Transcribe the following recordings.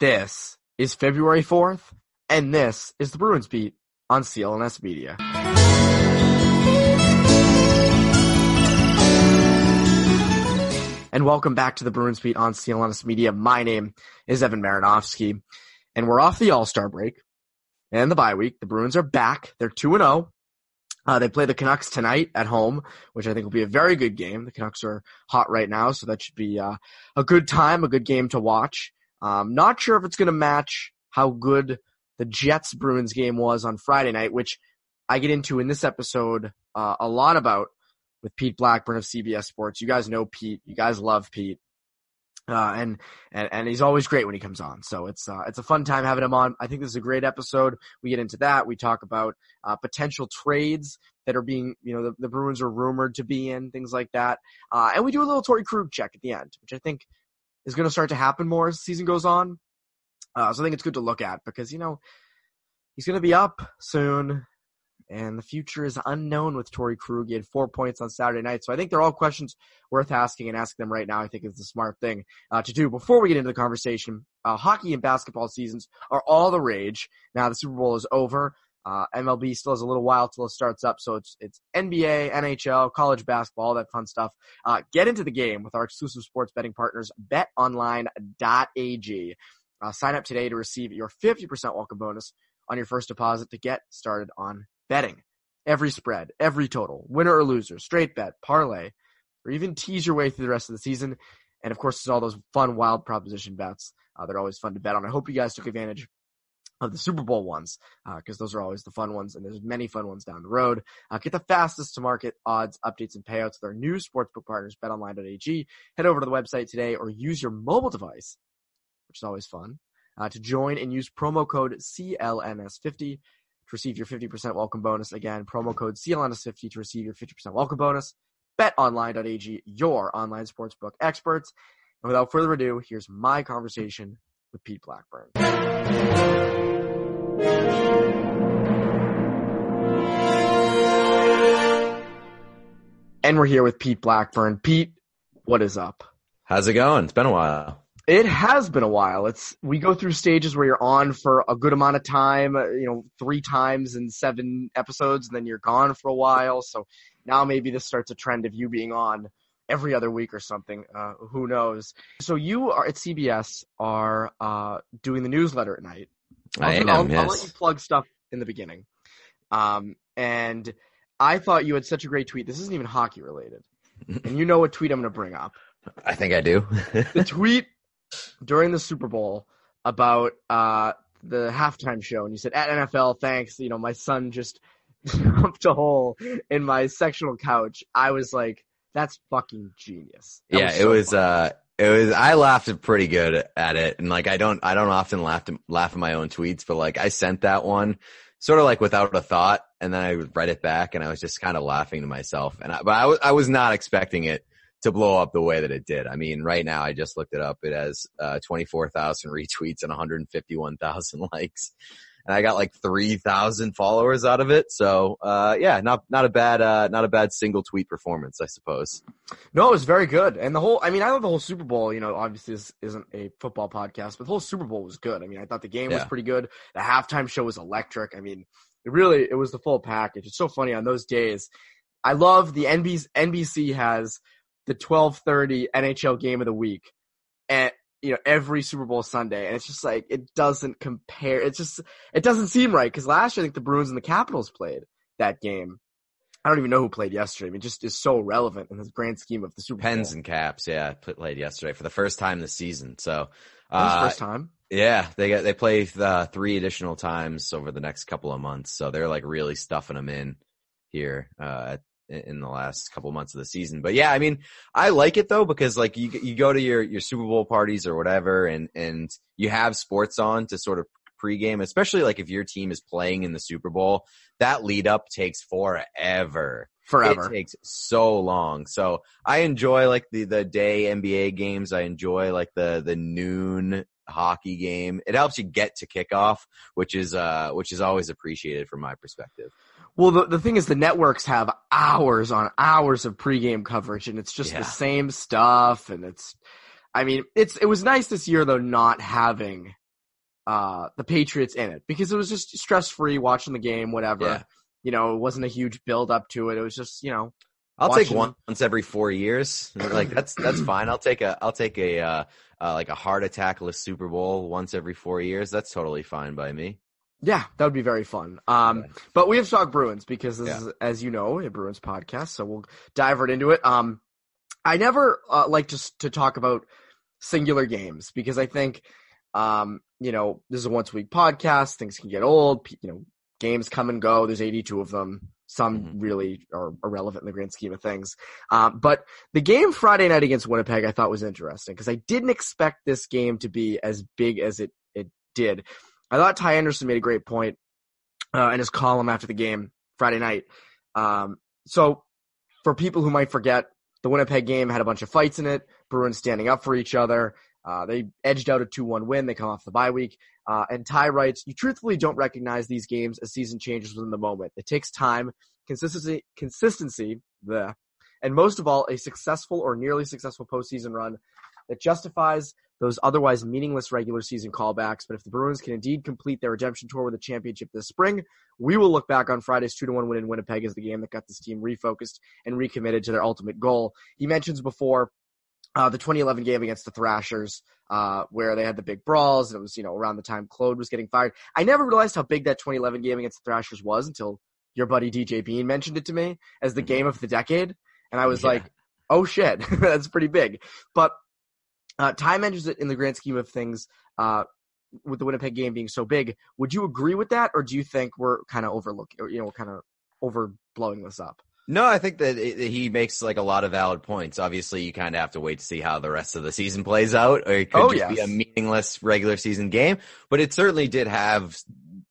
This is February 4th, and this is the Bruins Beat on CLNS Media. And welcome back to the Bruins Beat on CLNS Media. My name is Evan Marinofsky, and we're off the All-Star break and the bye week. The Bruins are back. They're 2-0. Uh, they play the Canucks tonight at home, which I think will be a very good game. The Canucks are hot right now, so that should be uh, a good time, a good game to watch. Um, not sure if it's going to match how good the Jets Bruins game was on Friday night, which I get into in this episode uh, a lot about with Pete Blackburn of CBS Sports. You guys know Pete. You guys love Pete. Uh, and, and, and he's always great when he comes on. So it's, uh, it's a fun time having him on. I think this is a great episode. We get into that. We talk about, uh, potential trades that are being, you know, the, the Bruins are rumored to be in, things like that. Uh, and we do a little Torey Krug check at the end, which I think is going to start to happen more as the season goes on. Uh, so I think it's good to look at because, you know, he's going to be up soon and the future is unknown with Torey Krug. He had four points on Saturday night. So I think they're all questions worth asking and asking them right now. I think is the smart thing uh, to do. Before we get into the conversation, uh, hockey and basketball seasons are all the rage. Now the Super Bowl is over. Uh, MLB still has a little while till it starts up, so it's it's NBA, NHL, college basketball, all that fun stuff. Uh, get into the game with our exclusive sports betting partners, BetOnline.ag. Uh, sign up today to receive your 50% welcome bonus on your first deposit to get started on betting. Every spread, every total, winner or loser, straight bet, parlay, or even tease your way through the rest of the season. And of course, there's all those fun, wild proposition bets. Uh, they're always fun to bet on. I hope you guys took advantage of the Super Bowl ones because uh, those are always the fun ones, and there's many fun ones down the road. Uh, get the fastest to market odds, updates, and payouts with our new sportsbook partners, BetOnline.ag. Head over to the website today or use your mobile device, which is always fun, uh, to join and use promo code CLNS50 to receive your 50% welcome bonus. Again, promo code CLNS50 to receive your 50% welcome bonus. BetOnline.ag, your online sportsbook experts. And without further ado, here's my conversation with Pete Blackburn. And we're here with Pete Blackburn. Pete, what is up? How's it going? It's been a while. It has been a while. It's we go through stages where you're on for a good amount of time, uh, you know, three times in seven episodes, and then you're gone for a while. So now maybe this starts a trend of you being on every other week or something. Uh, who knows? So you are at CBS are uh, doing the newsletter at night. I I'll, am. I'll, yes. I'll let you plug stuff in the beginning. Um, and I thought you had such a great tweet. This isn't even hockey related, and you know what tweet I'm going to bring up. I think I do. The tweet during the Super Bowl about uh, the halftime show, and you said at NFL, thanks. You know, my son just jumped a hole in my sectional couch. I was like, that's fucking genius. That yeah, so it was. uh It was. I laughed pretty good at it, and like I don't. I don't often laugh to, laugh at my own tweets, but like I sent that one sort of like without a thought, and then I read it back, and I was just kind of laughing to myself. And I, but I was. I was not expecting it to blow up the way that it did. I mean, right now I just looked it up. It has uh, 24,000 retweets and 151,000 likes. And I got like 3,000 followers out of it. So, uh, yeah, not, not a bad, uh, not a bad single tweet performance, I suppose. No, it was very good. And the whole, I mean, I love the whole Super Bowl. You know, obviously this isn't a football podcast, but the whole Super Bowl was good. I mean, I thought the game was pretty good. The halftime show was electric. I mean, it really, it was the full package. It's so funny on those days. I love the NBC, NBC has the 1230 NHL game of the week and, you know, every Super Bowl Sunday. And it's just like, it doesn't compare. It's just, it doesn't seem right. Cause last year, I think the Bruins and the Capitals played that game. I don't even know who played yesterday. I mean, it just is so relevant in the grand scheme of the Super Pens Bowl. and caps. Yeah. Played yesterday for the first time this season. So, the uh, first time. Yeah, they get they play uh, three additional times over the next couple of months, so they're like really stuffing them in here uh, in the last couple months of the season. But yeah, I mean, I like it though because like you you go to your your Super Bowl parties or whatever, and and you have sports on to sort of pregame, especially like if your team is playing in the Super Bowl. That lead up takes forever. Forever. It takes so long. So I enjoy like the the day NBA games. I enjoy like the the noon hockey game. It helps you get to kickoff, which is uh which is always appreciated from my perspective. Well, the, the thing is, the networks have hours on hours of pregame coverage, and it's just Yeah. the same stuff. And it's, I mean, it's it was nice this year though not having uh, the Patriots in it because it was just stress free watching the game, whatever. Yeah. You know, it wasn't a huge build up to it. It was just, you know, I'll take one once every four years. Like that's that's fine. I'll take a I'll take a uh, uh, like a heart attackless Super Bowl once every four years. That's totally fine by me. Yeah, that would be very fun. Um, Okay. but we have to talk Bruins because this Yeah. is, as you know, a Bruins podcast. So we'll dive right into it. Um, I never uh, like to to talk about singular games because I think, um, you know, this is a once a week podcast. Things can get old. You know, games come and go. There's 82 of them. Some Mhm. really are irrelevant in the grand scheme of things. Um, but the game Friday night against Winnipeg, I thought was interesting because I didn't expect this game to be as big as it it did. I thought Ty Anderson made a great point uh, in his column after the game Friday night. Um, so for people who might forget, the Winnipeg game had a bunch of fights in it. Bruins standing up for each other. Uh, they edged out a 2-1 win. They come off the bye week. Uh, and Ty writes, you truthfully don't recognize these games as season changes within the moment. It takes time, consistency, consistency, the, and most of all, a successful or nearly successful postseason run that justifies those otherwise meaningless regular season callbacks. But if the Bruins can indeed complete their redemption tour with a championship this spring, we will look back on Friday's 2 1 win in Winnipeg as the game that got this team refocused and recommitted to their ultimate goal. He mentions before uh, the 2011 game against the Thrashers, uh, where they had the big brawls, and it was, you know, around the time Claude was getting fired. I never realized how big that 2011 game against the Thrashers was until your buddy DJ Bean mentioned it to me as the game of the decade. And I was Yeah. like, oh shit, that's pretty big. But uh, Ty mentions it in the grand scheme of things, uh, with the Winnipeg game being so big. Would you agree with that, or do you think we're kind of overlooking, you know, we're kind of overblowing this up? No, I think that it, he makes like a lot of valid points. Obviously, you kind of have to wait to see how the rest of the season plays out, or it could Oh, just be a meaningless regular season game. But it certainly did have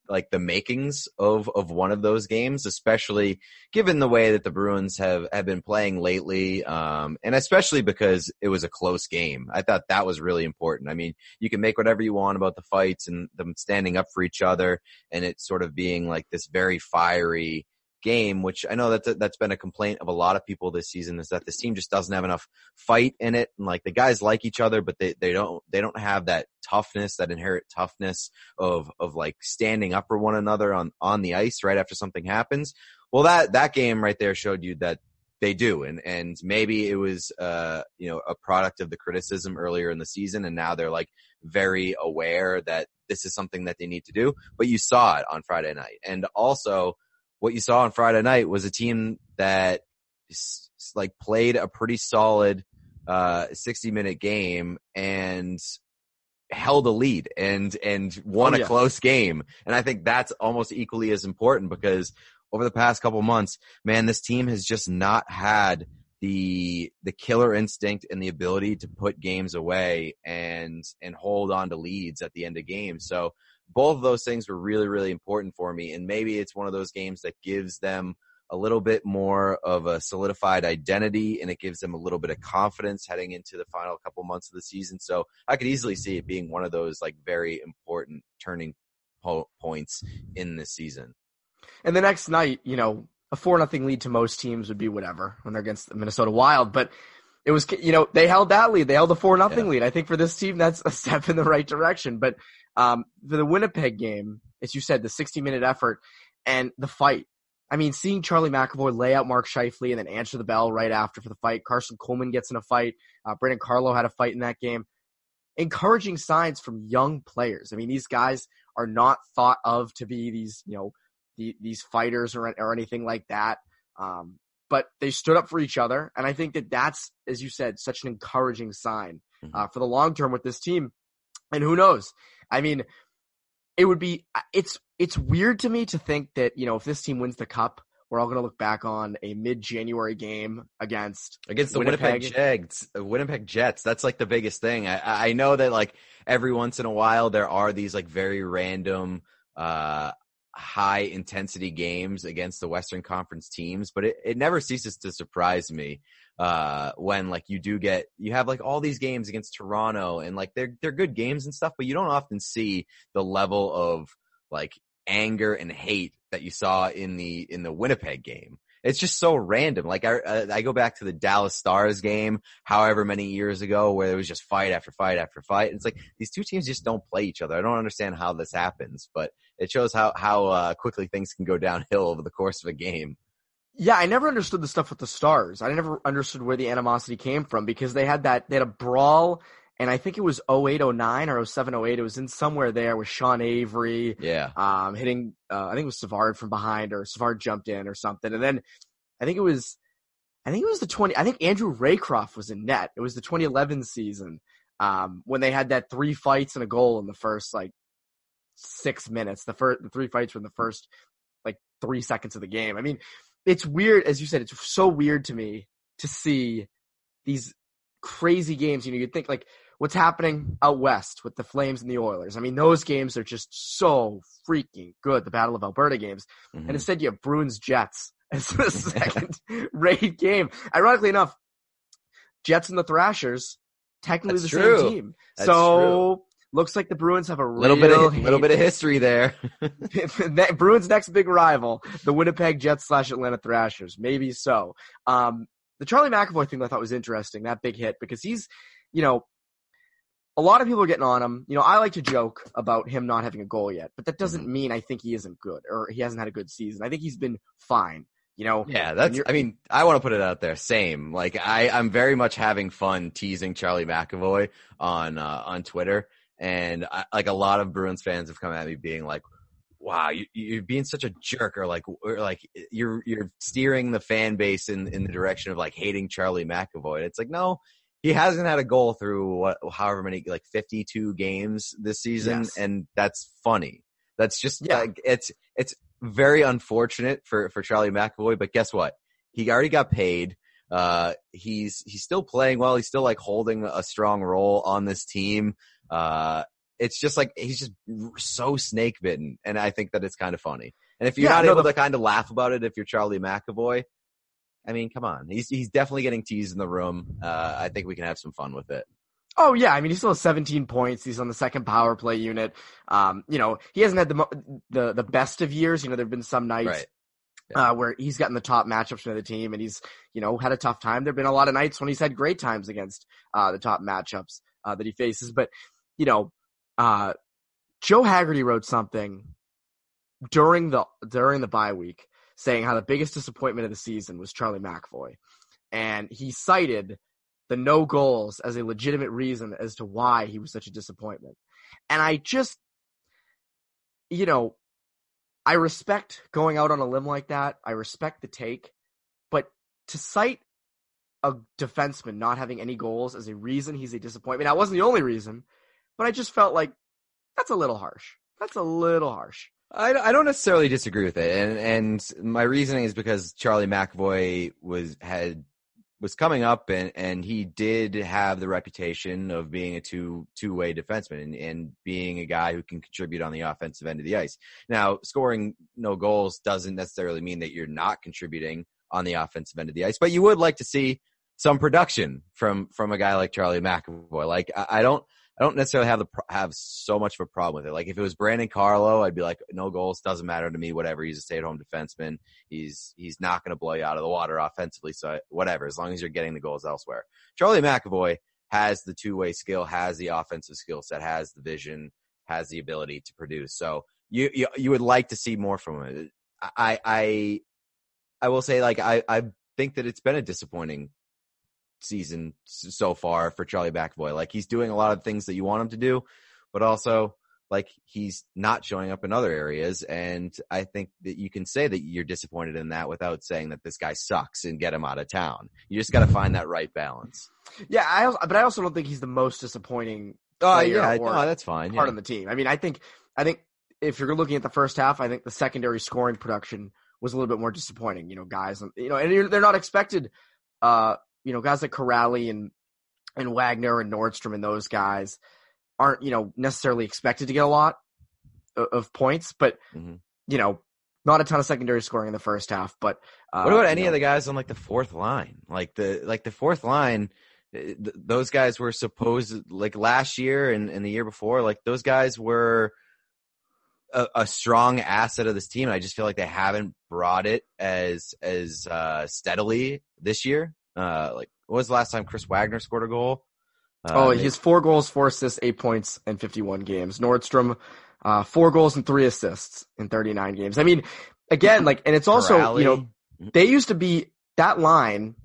like the makings of of one of those games, especially given the way that the Bruins have have been playing lately, um, and especially because it was a close game. I thought that was really important. I mean, you can make whatever you want about the fights and them standing up for each other, and it sort of being like this very fiery game, which I know that that's been a complaint of a lot of people this season is that this team just doesn't have enough fight in it. And like the guys like each other, but they, they don't, they don't have that toughness, that inherent toughness of, of like standing up for one another on, on the ice right after something happens. Well, that, that game right there showed you that they do. And, and maybe it was, uh, you know, a product of the criticism earlier in the season. And now they're like very aware that this is something that they need to do, but you saw it on Friday night. And also, what you saw on Friday night was a team that like played a pretty solid uh 60 minute game and held a lead and and won Oh, a close game. And i think that's almost equally as important because over the past couple months man this team has just not had the the killer instinct and the ability to put games away and and hold on to leads at the end of games. So both of those things were really, really important for me. And maybe it's one of those games that gives them a little bit more of a solidified identity and it gives them a little bit of confidence heading into the final couple months of the season. So I could easily see it being one of those like very important turning po- points in this season. And the next night, you know, a four nothing lead to most teams would be whatever when they're against the Minnesota Wild, but it was you know they held that lead. They held a four nothing Yeah. lead. I think for this team that's a step in the right direction. But um, for the Winnipeg game, as you said, the sixty minute effort and the fight. I mean, seeing Charlie McAvoy lay out Mark Scheifele and then answer the bell right after for the fight. Karson Kuhlman gets in a fight. Uh, Brandon Carlo had a fight in that game. Encouraging signs from young players. I mean, these guys are not thought of to be these, you know, the, these fighters or, or anything like that. Um, but they stood up for each other. And I think that that's, as you said, such an encouraging sign uh, for the long term with this team. And who knows? I mean, it would be, it's, it's weird to me to think that, you know, if this team wins the cup, we're all going to look back on a mid January game against against the Winnipeg, Winnipeg. Jets. uh, Winnipeg Jets. That's like the biggest thing. I, I know that like every once in a while there are these like very random, uh, high intensity games against the Western Conference teams, but it, it never ceases to surprise me uh when like you do get you have like all these games against Toronto and like they're they're good games and stuff, but you don't often see the level of like anger and hate that you saw in the in the Winnipeg game. It's just so random. Like I, uh, I go back to the Dallas Stars game, however many years ago, where it was just fight after fight after fight. It's like these two teams just don't play each other. I don't understand how this happens, but it shows how how uh, quickly things can go downhill over the course of a game. Yeah, I never understood the stuff with the Stars. I never understood where the animosity came from because they had that they had a brawl and I think it was 0809 or 0708. It was in somewhere there with Sean Avery. Yeah. Um, hitting, uh, I think it was Savard from behind or Savard jumped in or something. And then I think it was, I think it was the 20, I think Andrew Raycroft was in net. It was the 2011 season, um, when they had that three fights and a goal in the first like six minutes. The first, the three fights were in the first like three seconds of the game. I mean, it's weird, as you said, it's so weird to me to see these crazy games. You know, you'd think like, what's happening out west with the Flames and the Oilers. I mean, those games are just so freaking good. The Battle of Alberta games, mm-hmm. and instead you have Bruins Jets as the second rate game. Ironically enough, Jets and the Thrashers technically That's the true. same team. That's so. True. Looks like the Bruins have a little bit of little bit of history there. Bruins' next big rival, the Winnipeg Jets slash Atlanta Thrashers, maybe so. Um, the Charlie McAvoy thing I thought was interesting, that big hit, because he's, you know, a lot of people are getting on him. You know, I like to joke about him not having a goal yet, but that doesn't mm-hmm. mean I think he isn't good or he hasn't had a good season. I think he's been fine. You know, yeah, that's. I mean, I want to put it out there. Same. Like, I, I'm very much having fun teasing Charlie McAvoy on uh, on Twitter, and I, like a lot of Bruins fans have come at me being like, "Wow, you, you're being such a jerk," or like, or like you're you're steering the fan base in in the direction of like hating Charlie McAvoy. And it's like, no, he hasn't had a goal through what, however many, like 52 games this season. Yes. And that's funny. That's just yeah. like, it's, it's very unfortunate for, for Charlie McAvoy, but guess what? He already got paid. Uh, he's, he's still playing well. He's still like holding a strong role on this team. Uh, it's just like, he's just so snake bitten. And I think that it's kind of funny. And if you're yeah, not no, able the, to kind of laugh about it, if you're Charlie McAvoy, I mean, come on. He's he's definitely getting teased in the room. Uh, I think we can have some fun with it. Oh yeah, I mean he still has 17 points. He's on the second power play unit. Um, you know he hasn't had the the the best of years. You know there've been some nights right. yeah. uh, where he's gotten the top matchups for the team, and he's you know had a tough time. There've been a lot of nights when he's had great times against uh, the top matchups uh, that he faces. But you know, uh, Joe Haggerty wrote something during the during the bye week saying how the biggest disappointment of the season was Charlie McAvoy. And he cited the no goals as a legitimate reason as to why he was such a disappointment. And I just, you know, I respect going out on a limb like that. I respect the take. But to cite a defenseman not having any goals as a reason he's a disappointment, that wasn't the only reason, but I just felt like that's a little harsh. That's a little harsh. I, I don't necessarily disagree with it, and and my reasoning is because Charlie McAvoy was had was coming up, and and he did have the reputation of being a two two way defenseman and, and being a guy who can contribute on the offensive end of the ice. Now, scoring no goals doesn't necessarily mean that you're not contributing on the offensive end of the ice, but you would like to see some production from from a guy like Charlie McAvoy. Like I, I don't I don't necessarily have the have so much of a problem with it. Like if it was Brandon Carlo, I'd be like, no goals, doesn't matter to me. Whatever. He's a stay at home defenseman. He's he's not going to blow you out of the water offensively. So whatever, as long as you're getting the goals elsewhere. Charlie McAvoy has the two way skill, has the offensive skill set, has the vision, has the ability to produce. So you you, you would like to see more from him. I I I will say like I I think that it's been a disappointing season so far for Charlie McAvoy. Like he's doing a lot of things that you want him to do, but also like he's not showing up in other areas. And I think that you can say that you're disappointed in that without saying that this guy sucks and get him out of town. You just got to find that right balance. Yeah, I also, but I also don't think he's the most disappointing. Oh yeah, no, that's fine. Part yeah. of the team. I mean, I think I think if you're looking at the first half, I think the secondary scoring production was a little bit more disappointing. You know, guys, you know, and they're not expected uh, you know, guys like Kuraly and and Wagner and Nordstrom and those guys aren't, you know, necessarily expected to get a lot of, of points, but mm-hmm. you know, not a ton of secondary scoring in the first half. But uh, what about any know, of the guys on like the fourth line? Like the like the fourth line, eh, th- those guys were supposed like last year and, and the year before, like those guys were a, a, strong asset of this team. I just feel like they haven't brought it as as uh, steadily this year. Uh, like, what was the last time Chris Wagner scored a goal? Uh, oh, he has four goals, four assists, eight points, and 51 games. Nordstrom, uh, four goals and three assists in 39 games. I mean, again, like, and it's also, you know, they used to be that line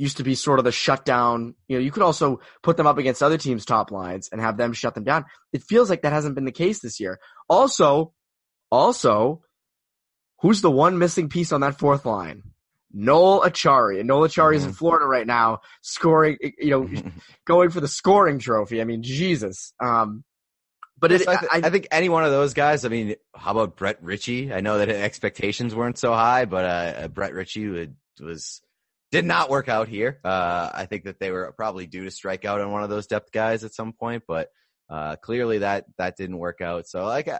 used to be sort of the shutdown. You know, you could also put them up against other teams' top lines and have them shut them down. It feels like that hasn't been the case this year. Also, also, who's the one missing piece on that fourth line? Noel Acciari. And Noel Acciari is mm-hmm. in Florida right now, scoring, you know, going for the scoring trophy. I mean, Jesus. Um, but it, I, I, I, think any one of those guys. I mean, how about Brett Ritchie? I know that expectations weren't so high, but uh, Brett Ritchie would, was did not work out here. Uh, I think that they were probably due to strike out on one of those depth guys at some point, but uh, clearly that that didn't work out. So like, uh,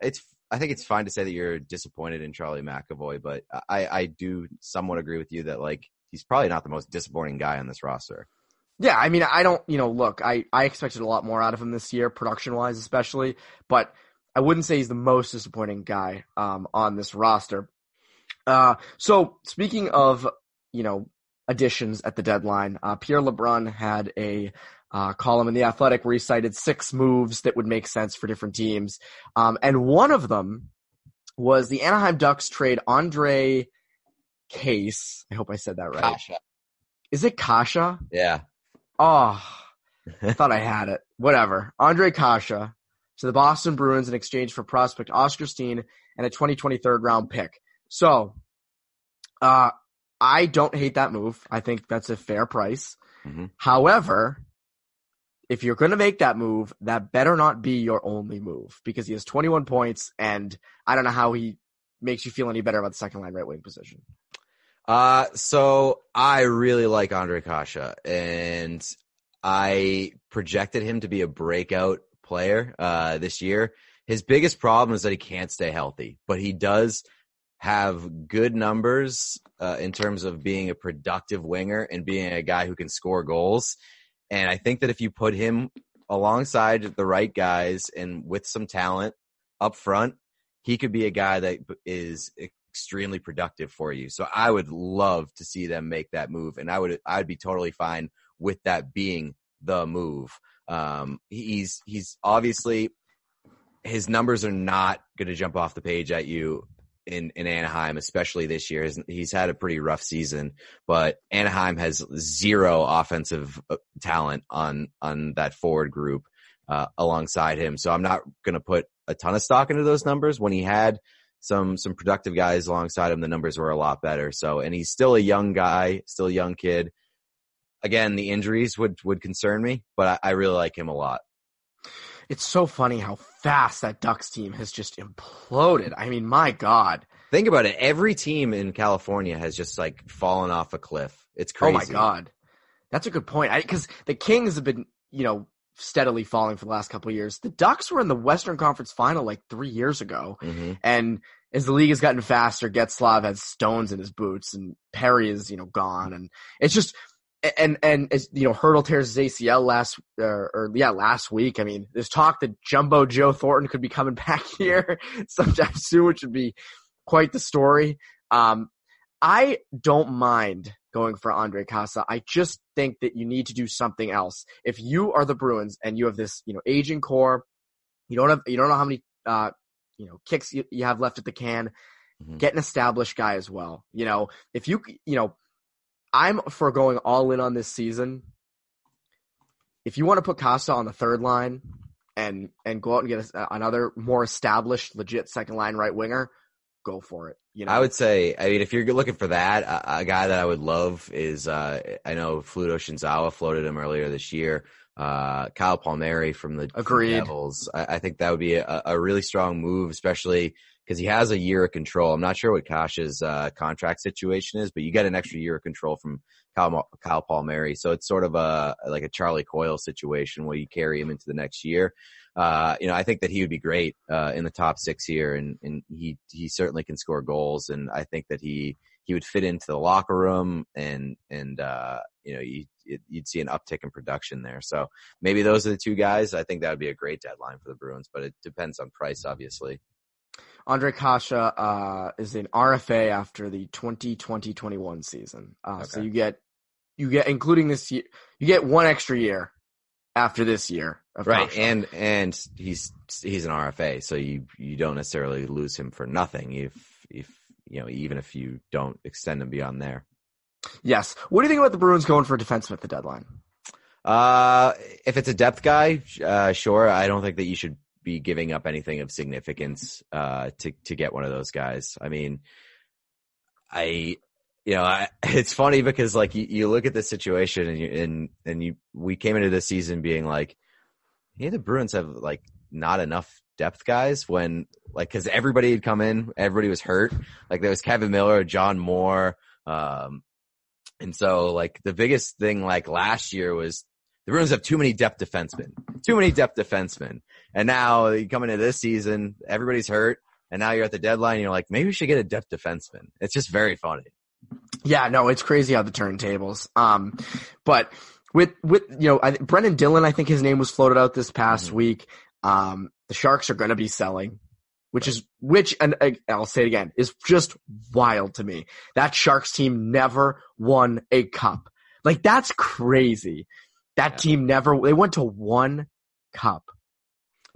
it's I think it's fine to say that you're disappointed in Charlie McAvoy, but I I do somewhat agree with you that like he's probably not the most disappointing guy on this roster. Yeah, I mean, I don't, you know, look, I I expected a lot more out of him this year, production wise, especially, but I wouldn't say he's the most disappointing guy um, on this roster. Uh, so speaking of you know, additions at the deadline. Uh, Pierre LeBrun had a uh, column in the Athletic where he cited six moves that would make sense for different teams, um, and one of them was the Anaheim Ducks trade Ondrej Kase. I hope I said that right. Kase. Is it Kase? Yeah. Oh, I thought I had it. Whatever. Ondrej Kase to the Boston Bruins in exchange for prospect Oskar Steen and a 2023 third round pick. So, uh, I don't hate that move. I think that's a fair price. Mm-hmm. However, if you're going to make that move, that better not be your only move because he has 21 points and I don't know how he makes you feel any better about the second line right wing position. Uh, so I really like Ondrej Kase and I projected him to be a breakout player, uh, this year. His biggest problem is that he can't stay healthy, but he does have good numbers uh, in terms of being a productive winger and being a guy who can score goals. And I think that if you put him alongside the right guys and with some talent up front, he could be a guy that is extremely productive for you. So I would love to see them make that move, and I would I'd be totally fine with that being the move. Um, he's he's obviously his numbers are not going to jump off the page at you in, in Anaheim, especially this year. He's, had a pretty rough season, but Anaheim has zero offensive uh, talent on, on that forward group, uh, alongside him. So I'm not going to put a ton of stock into those numbers. When he had some, some productive guys alongside him, the numbers were a lot better. So, and he's still a young guy, still a young kid. Again, the injuries would, would concern me, but I, I really like him a lot it's so funny how fast that Ducks team has just imploded. I mean, my God. Think about it. Every team in California has just like fallen off a cliff. It's crazy. Oh my God. That's a good point. Because the Kings have been, you know, steadily falling for the last couple years. The Ducks were in the Western Conference final like three years ago. Mm-hmm. And as the league has gotten faster, Getzlaf has stones in his boots and Perry is, you know, gone. And it's just, and and as you know, Hurdle tears his ACL last uh, or yeah last week. I mean, there's talk that Jumbo Joe Thornton could be coming back here sometime soon, which would be quite the story. Um, I don't mind going for Ondrej Kase. I just think that you need to do something else. If you are the Bruins and you have this, you know, aging core, you don't have, you don't know how many, uh, you know, kicks you, you have left at the can. Mm-hmm. Get an established guy as well. You know, if you, you know, I'm for going all in on this season. If you want to put Kase on the third line and and go out and get a, another more established, legit second line right winger, go for it. You know, I would say, I mean, if you're looking for that, a, a guy that I would love is, uh, I know Fluto Shinzawa floated him earlier this year. Uh, Kyle Palmieri from the Agreed. Devils. I, I think that would be a, a really strong move, especially because he has a year of control. I'm not sure what Kase's uh, contract situation is, but you get an extra year of control from Kyle, Kyle Palmieri. So it's sort of a like a Charlie Coyle situation where you carry him into the next year. Uh, you know, I think that he would be great uh, in the top six here, and and he he certainly can score goals, and I think that he he would fit into the locker room, and and uh, you know you you'd see an uptick in production there. So maybe those are the two guys. I think that would be a great deadline for the Bruins, but it depends on price, obviously. Ondrej Kase uh, is an RFA after the 2020-21 season. Uh, So you get you get including this year, you get one extra year after this year. Of Right, Kase. and and he's he's an RFA, so you you don't necessarily lose him for nothing if if you know even if you don't extend him beyond there. yes. What do you think about the Bruins going for a defenseman at the deadline? Uh, if it's a depth guy, uh, sure. I don't think that you should be giving up anything of significance uh to to get one of those guys. I mean, I you know, I, it's funny because like you, you look at the situation and you and and you we came into this season being like, yeah, the Bruins have like not enough depth guys when like because everybody had come in, everybody was hurt. Like there was Kevan Miller, John Moore, um, and so like the biggest thing like last year was the Bruins have too many depth defensemen, too many depth defensemen, and now you come into this season, everybody's hurt. And now you're at the deadline. And you're like, maybe we should get a depth defenseman. It's just very funny. Yeah, no, it's crazy how the turntables. Um, but with with you know, I, Brendan Dillon, I think his name was floated out this past Mhm. week. Um, the Sharks are going to be selling, which is which, and I'll say it again, is just wild to me. That Sharks team never won a cup. Like that's crazy. That Yeah. team never. They went to one cup.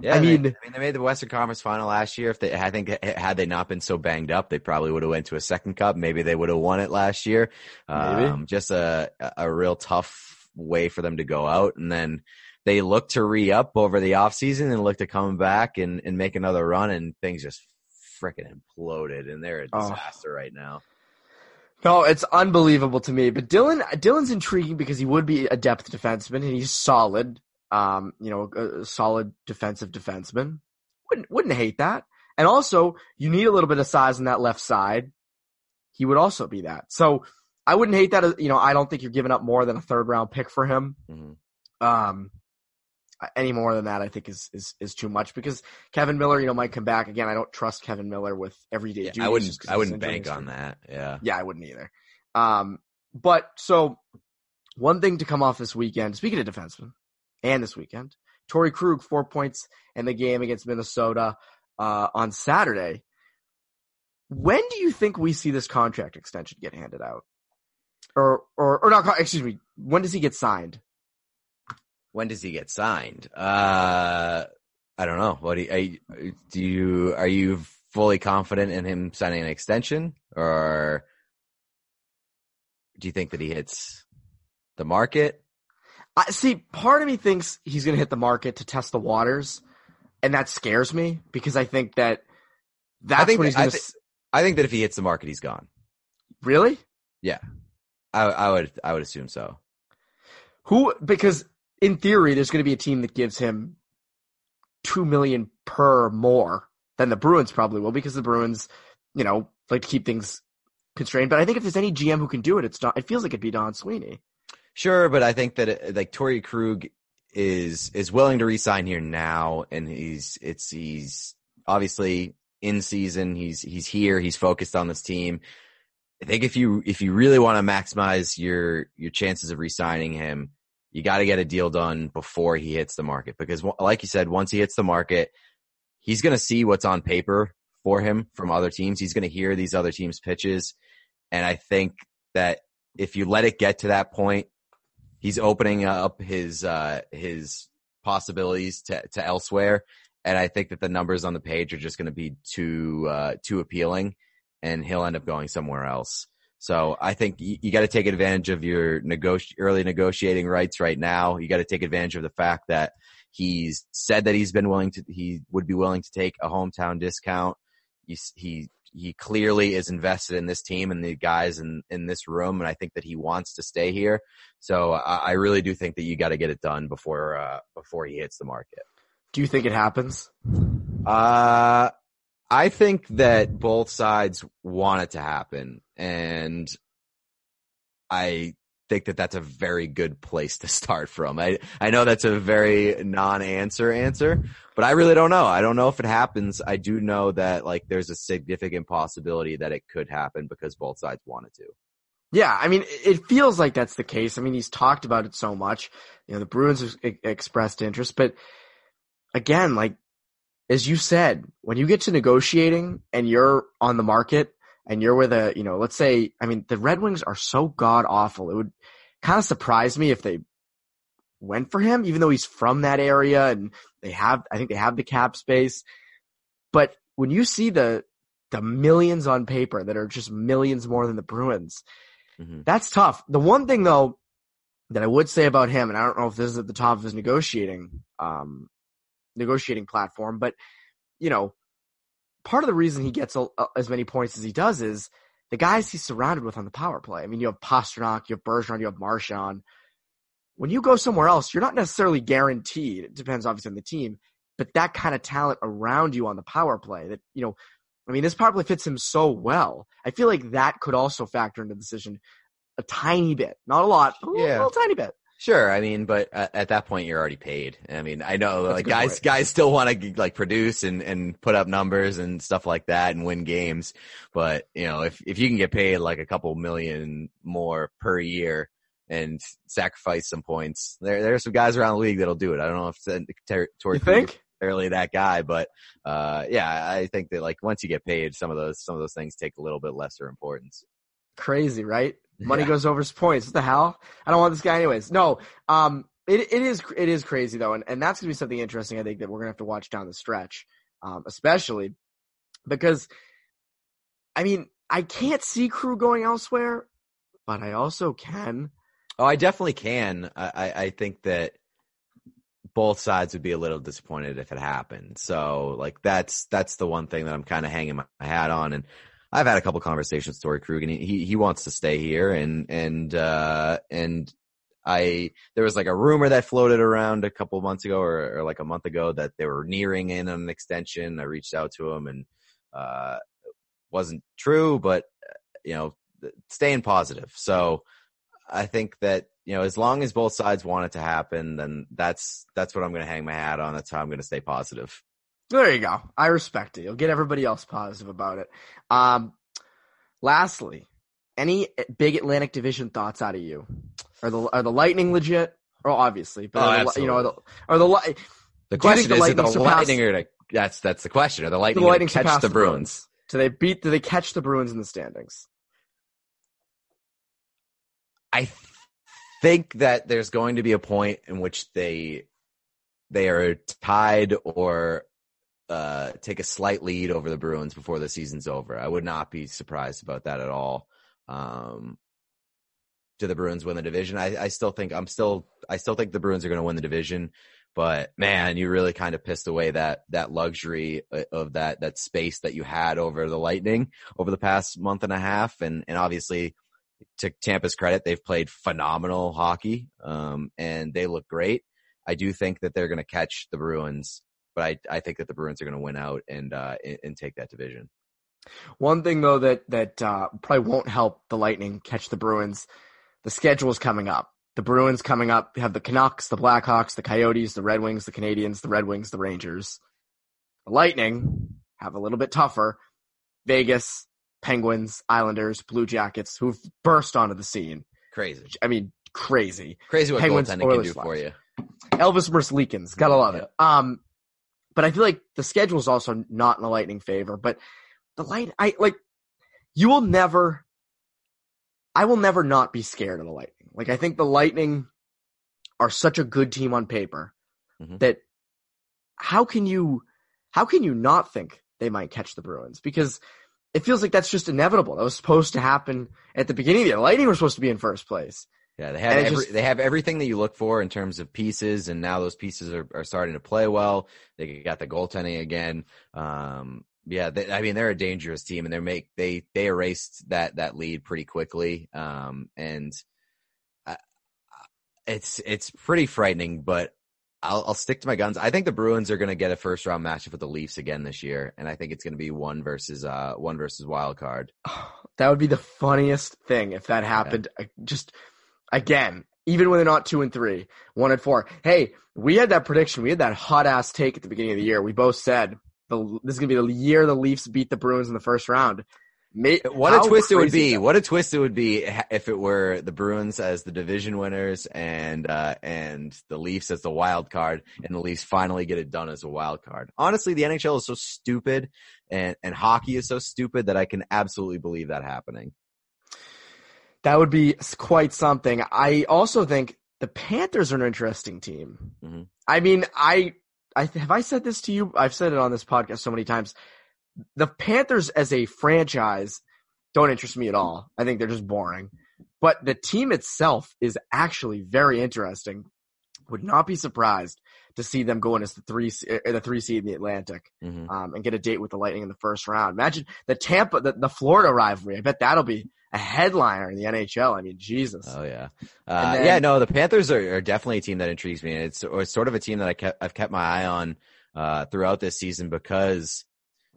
Yeah, I they- mean- I mean, they made the Western Conference Final last year. If they, I think, had they not been so banged up, they probably would have went to a second cup. Maybe they would have won it last year. Um, just a a real tough way for them to go out, and then they look to re up over the off season and look to come back and and make another run, and things just freaking imploded, and they're a Oh. disaster right now. No, it's unbelievable to me. But Dillon, Dillon's intriguing because he would be a depth defenseman and he's solid. Um, you know, a, a solid defensive defenseman. Wouldn't wouldn't hate that. And also, you need a little bit of size on that left side. He would also be that. So I wouldn't hate that. You know, I don't think you're giving up more than a third round pick for him. Mhm. Um, any more than that, I think is is is too much because Kevan Miller, you know, might come back again. I don't trust Kevan Miller with everyday Yeah. I wouldn't. I wouldn't bank on that. Yeah. Yeah, I wouldn't either. Um, but so one thing to come off this weekend, speaking of defensemen, and this weekend, Torey Krug, four points in the game against Minnesota, uh, on Saturday. When do you think we see this contract extension get handed out? Or, or, or not, excuse me, when does he get signed? When does he get signed? Uh, I don't know. What do you- do you are you fully confident in him signing an extension, or do you think that he hits the market? I see, part of me thinks he's going to hit the market to test the waters, and that scares me because I think that that's think when he's going to, I think that if he hits the market, he's gone. really? Yeah, I, I would I would assume so. Who? Because in theory, there's going to be a team that gives him two million per more than the Bruins probably will, because the Bruins, you know, like to keep things constrained. But I think if there's any GM who can do it, it's Don. It feels like it'd be Don Sweeney. Sure, but I think that it, like Torey Krug is is willing to resign here now, and he's it's he's obviously in season. He's he's here. He's focused on this team. I think if you if you really want to maximize your your chances of resigning him, you got to get a deal done before he hits the market because, like you said, once he hits the market, he's going to see what's on paper for him from other teams. He's going to hear these other teams' pitches, and I think that if you let it get to that point, he's opening up his uh, his possibilities to to elsewhere. And I think that the numbers on the page are just going to be too uh, too appealing, and he'll end up going somewhere else. So I think you, you got to take advantage of your negoti- early negotiating rights right now. You got to take advantage of the fact that he's said that he's been willing to, he would be willing to take a hometown discount. He, he, he clearly is invested in this team and the guys in, in this room. And I think that he wants to stay here. So I, I really do think that you got to get it done before, uh, before he hits the market. Do you think it happens? Uh, I think that both sides want it to happen, and I think that that's a very good place to start from. I I know that's a very non-answer answer, but I really don't know. I don't know if it happens. I do know that like there's a significant possibility that it could happen because both sides want it to. Yeah, I mean, it feels like that's the case. I mean, he's talked about it so much. You know, the Bruins have expressed interest, but again, like as you said, when you get to negotiating and you're on the market and you're with a, you know, let's say, I mean, the Red Wings are so god awful. It would kind of surprise me if they went for him, even though he's from that area and they have, I think they have the cap space. But when you see the, the millions on paper that are just millions more than the Bruins, mm-hmm. that's tough. The one thing though that I would say about him, and I don't know if this is at the top of his negotiating, um, negotiating platform, but you know, part of the reason he gets a, a, as many points as he does is the guys he's surrounded with on the power play. I mean, you have Pastrnak, you have Bergeron, you have Marchand. When you go somewhere else, you're not necessarily guaranteed. It depends obviously on the team, but that kind of talent around you on the power play that, you know, I mean, this power play fits him so well. I feel like that could also factor into the decision a tiny bit, not a lot, a little, yeah. little tiny bit. Sure, I mean, but at that point you're already paid. I mean, I know That's like guys, guys still want to like produce and and put up numbers and stuff like that and win games, but you know, if if you can get paid like a couple million more per year and sacrifice some points, there there are some guys around the league that'll do it. I don't know if ter- you think necessarily that guy, but uh, yeah, I think that like once you get paid, some of those some of those things take a little bit lesser importance. Crazy, right? Money yeah. goes over his points. What the hell? I don't want this guy anyways. No, um, it it is it is crazy though, and and that's gonna be something interesting. I think that we're gonna have to watch down the stretch, um, especially because, I mean, I can't see crew going elsewhere, but I also can. Oh, I definitely can. I I think that both sides would be a little disappointed if it happened. So like that's that's the one thing that I'm kind of hanging my hat on, and I've had a couple conversations with Torey Krug and he, he wants to stay here and, and, uh, and I, there was like a rumor that floated around a couple months ago or, or like a month ago that they were nearing in an extension. I reached out to him and, uh, wasn't true, but you know, staying positive. So I think that, you know, as long as both sides want it to happen, then that's, that's what I'm going to hang my hat on. That's how I'm going to stay positive. There you go. I respect it. You'll get everybody else positive about it. Um, lastly, any big Atlantic Division thoughts out of you? Are the are the Lightning legit? Or oh, obviously, but oh, are the, you know, are the, are the the question is, the Lightning, the Lightning are to, that's that's the question. Are the Lightning, the Lightning catch the Bruins? Bruins? Do they beat? Do they catch the Bruins in the standings? I think that there's going to be a point in which they they are tied or uh, take a slight lead over the Bruins before the season's over. I would not be surprised about that at all. Um, do the Bruins win the division? I, I still think I'm still I still think the Bruins are going to win the division, but man, you really kind of pissed away that that luxury uh, of that that space that you had over the Lightning over the past month and a half, and and obviously to Tampa's credit, they've played phenomenal hockey, um, and they look great. I do think that they're going to catch the Bruins but I I think that the Bruins are going to win out and uh and, and, take that division. One thing though that that uh, probably won't help the Lightning catch the Bruins, the schedule is coming up. The Bruins coming up have the Canucks, the Blackhawks, the Coyotes, the Red Wings, the Canadiens, the Red Wings, the Rangers. The Lightning have a little bit tougher. Vegas, Penguins, Islanders, Blue Jackets, who've burst onto the scene. Crazy. I mean, crazy. Crazy what Penguins, goaltending Oilers can do for you. Elvis Merzlikins, gotta love yeah. it. Um, but I feel like the schedule is also not in the Lightning favor. But the light, I like, you will never, I will never not be scared of the Lightning. Like I think the Lightning are such a good team on paper mm-hmm. that how can you, how can you not think they might catch the Bruins? Because it feels like that's just inevitable. That was supposed to happen at the beginning of the year. The Lightning were supposed to be in first place. Yeah, they have every, just, they have everything that you look for in terms of pieces, and now those pieces are, are starting to play well. They got the goaltending again. Um, yeah, they, I mean they're a dangerous team, and they make they they erased that that lead pretty quickly. Um, and I, it's it's pretty frightening, but I'll, I'll stick to my guns. I think the Bruins are going to get a first round matchup with the Leafs again this year, and I think it's going to be one versus uh one versus wild card. That would be the funniest thing if that happened. Yeah. Just again, even when they're not two and three, one and four. Hey, we had that prediction. We had that hot ass take at the beginning of the year. We both said the, this is going to be the year the Leafs beat the Bruins in the first round. May, What a twist it would be! that- What a twist it would be if it were the Bruins as the division winners and uh, and the Leafs as the wild card, and the Leafs finally get it done as a wild card. Honestly, the NHL is so stupid, and and hockey is so stupid that I can absolutely believe that happening. That would be quite something. I also think the Panthers are an interesting team. Mhm. I mean, I, I have I said this to you. I've said it on this podcast so many times. The Panthers as a franchise don't interest me at all. I think they're just boring. But the team itself is actually very interesting. Would not be surprised to see them go in as the three, uh, the three seed in the Atlantic Mhm. um, and get a date with the Lightning in the first round. Imagine the Tampa, the, the Florida rivalry. I bet that'll be a headliner in the NHL. I mean, Jesus. Oh yeah, uh, then- yeah. No, the Panthers are, are definitely a team that intrigues me. It's, it's sort of a team that I kept I've kept my eye on uh, throughout this season because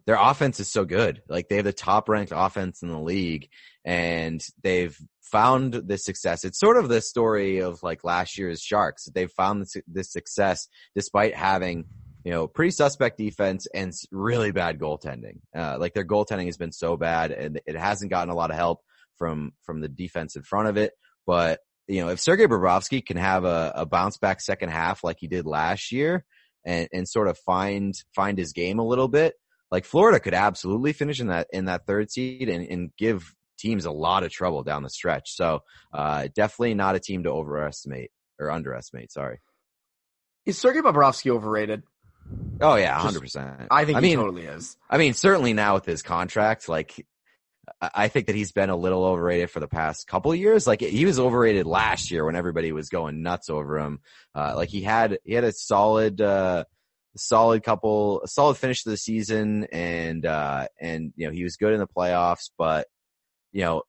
their offense is so good. Like they have the top ranked offense in the league, and they've found this success. It's sort of the story of like last year's Sharks. They've found this, this success despite having you know, pretty suspect defense and really bad goaltending. Uh, like their goaltending has been so bad and it hasn't gotten a lot of help from, from the defense in front of it. But, you know, if Sergei Bobrovsky can have a, a bounce back second half like he did last year and, and sort of find, find his game a little bit, like Florida could absolutely finish in that, in that third seed and, and give teams a lot of trouble down the stretch. So, uh, definitely not a team to overestimate or underestimate. Sorry. Is Sergei Bobrovsky overrated? Oh yeah, hundred percent. I think I he mean, totally is. I mean, certainly now with his contract, like, I I think that he's been a little overrated for the past couple of years. Like, he was overrated last year when everybody was going nuts over him. Uh, like he had, he had a solid, uh, solid couple, a solid finish to the season and, uh, and, you know, he was good in the playoffs, but, you know,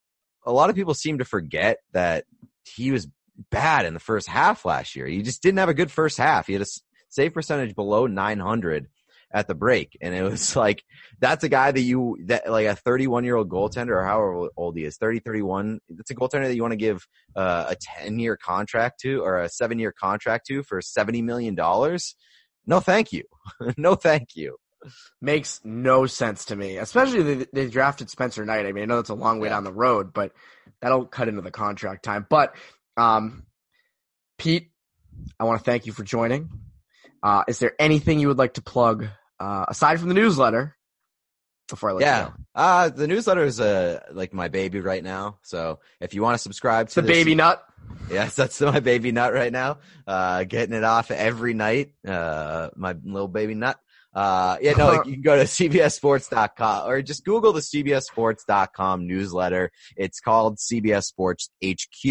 a lot of people seem to forget that he was bad in the first half last year. He just didn't have a good first half. He had a save percentage below 900 at the break. And it was like, that's a guy that you, that like a 31 year old goaltender or however old he is, 30, 31. That's a goaltender that you want to give uh, a 10 year contract to or a seven year contract to for $70 million. No, thank you. no, thank you. Makes no sense to me, especially they, they drafted Spencer Knight. I mean, I know that's a long way Yeah. down the road, but that'll cut into the contract time. But, um, Pete, I want to thank you for joining. Uh, is there anything you would like to plug, uh, aside from the newsletter before I let you Yeah. go? Uh, the newsletter is, uh, like my baby right now. So if you want to subscribe to the this- baby nut. Yes, that's my baby nut right now. Uh, getting it off every night. Uh, my little baby nut. Uh, yeah, no, like, you can go to cbssports.com or just Google the cbssports.com newsletter. It's called CBS Sports HQ.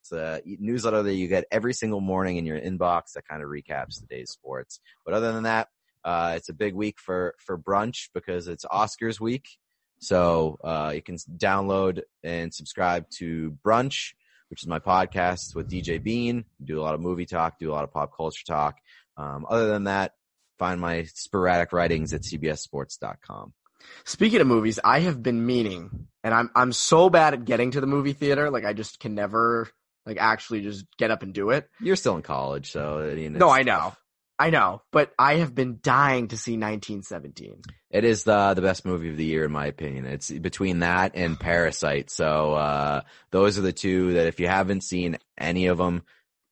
It's a newsletter that you get every single morning in your inbox that kind of recaps the day's sports. But other than that, uh, it's a big week for, for brunch because it's Oscars week. So, uh, you can download and subscribe to brunch which is my podcast with DJ Bean. Do a lot of movie talk, do a lot of pop culture talk. Um, other than that, find my sporadic writings at cbssports.com. Speaking of movies, I have been meaning, and I'm I'm so bad at getting to the movie theater. Like I just can never like actually just get up and do it. You're still in college, so I mean, No, I know. I know, but I have been dying to see 1917. It is the the best movie of the year in my opinion. It's between that and Parasite. So uh, those are the two that if you haven't seen any of them,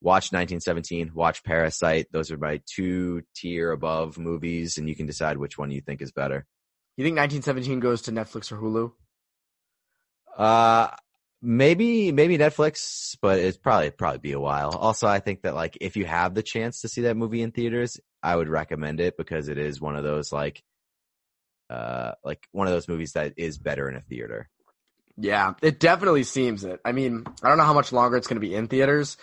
watch 1917, watch Parasite. Those are my two tier above movies, and you can decide which one you think is better. You think 1917 goes to Netflix or Hulu? Uh, maybe maybe Netflix, but it's probably probably be a while. Also, I think that like if you have the chance to see that movie in theaters, I would recommend it because it is one of those like uh like one of those movies that is better in a theater. Yeah, it definitely seems it. I mean, I don't know how much longer it's going to be in theaters.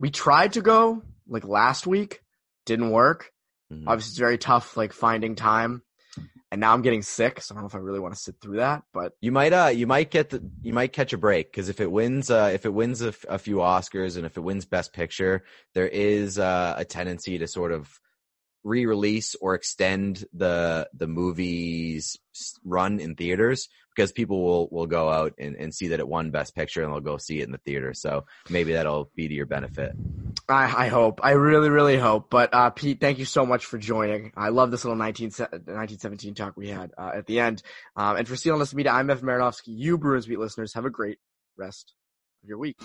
We tried to go like last week, didn't work. Mhm. Obviously, it's very tough like finding time. And now I'm getting sick, so I don't know if I really want to sit through that. But You might uh you might get the you might catch a break because if it wins uh if it wins a, f- a few Oscars and if it wins Best Picture, there is uh, a tendency to sort of re-release or extend the the movie's run in theaters because people will will go out and, and see that it won Best Picture and they'll go see it in the theater. So maybe that'll be to your benefit. I, I hope. I really, really hope. But uh, Pete, thank you so much for joining. I love this little 19, 1917 talk we had uh, at the end. Um, and for CLNS Media, I'm Evan Marinofsky. You Bruins Beat listeners, have a great rest of your week.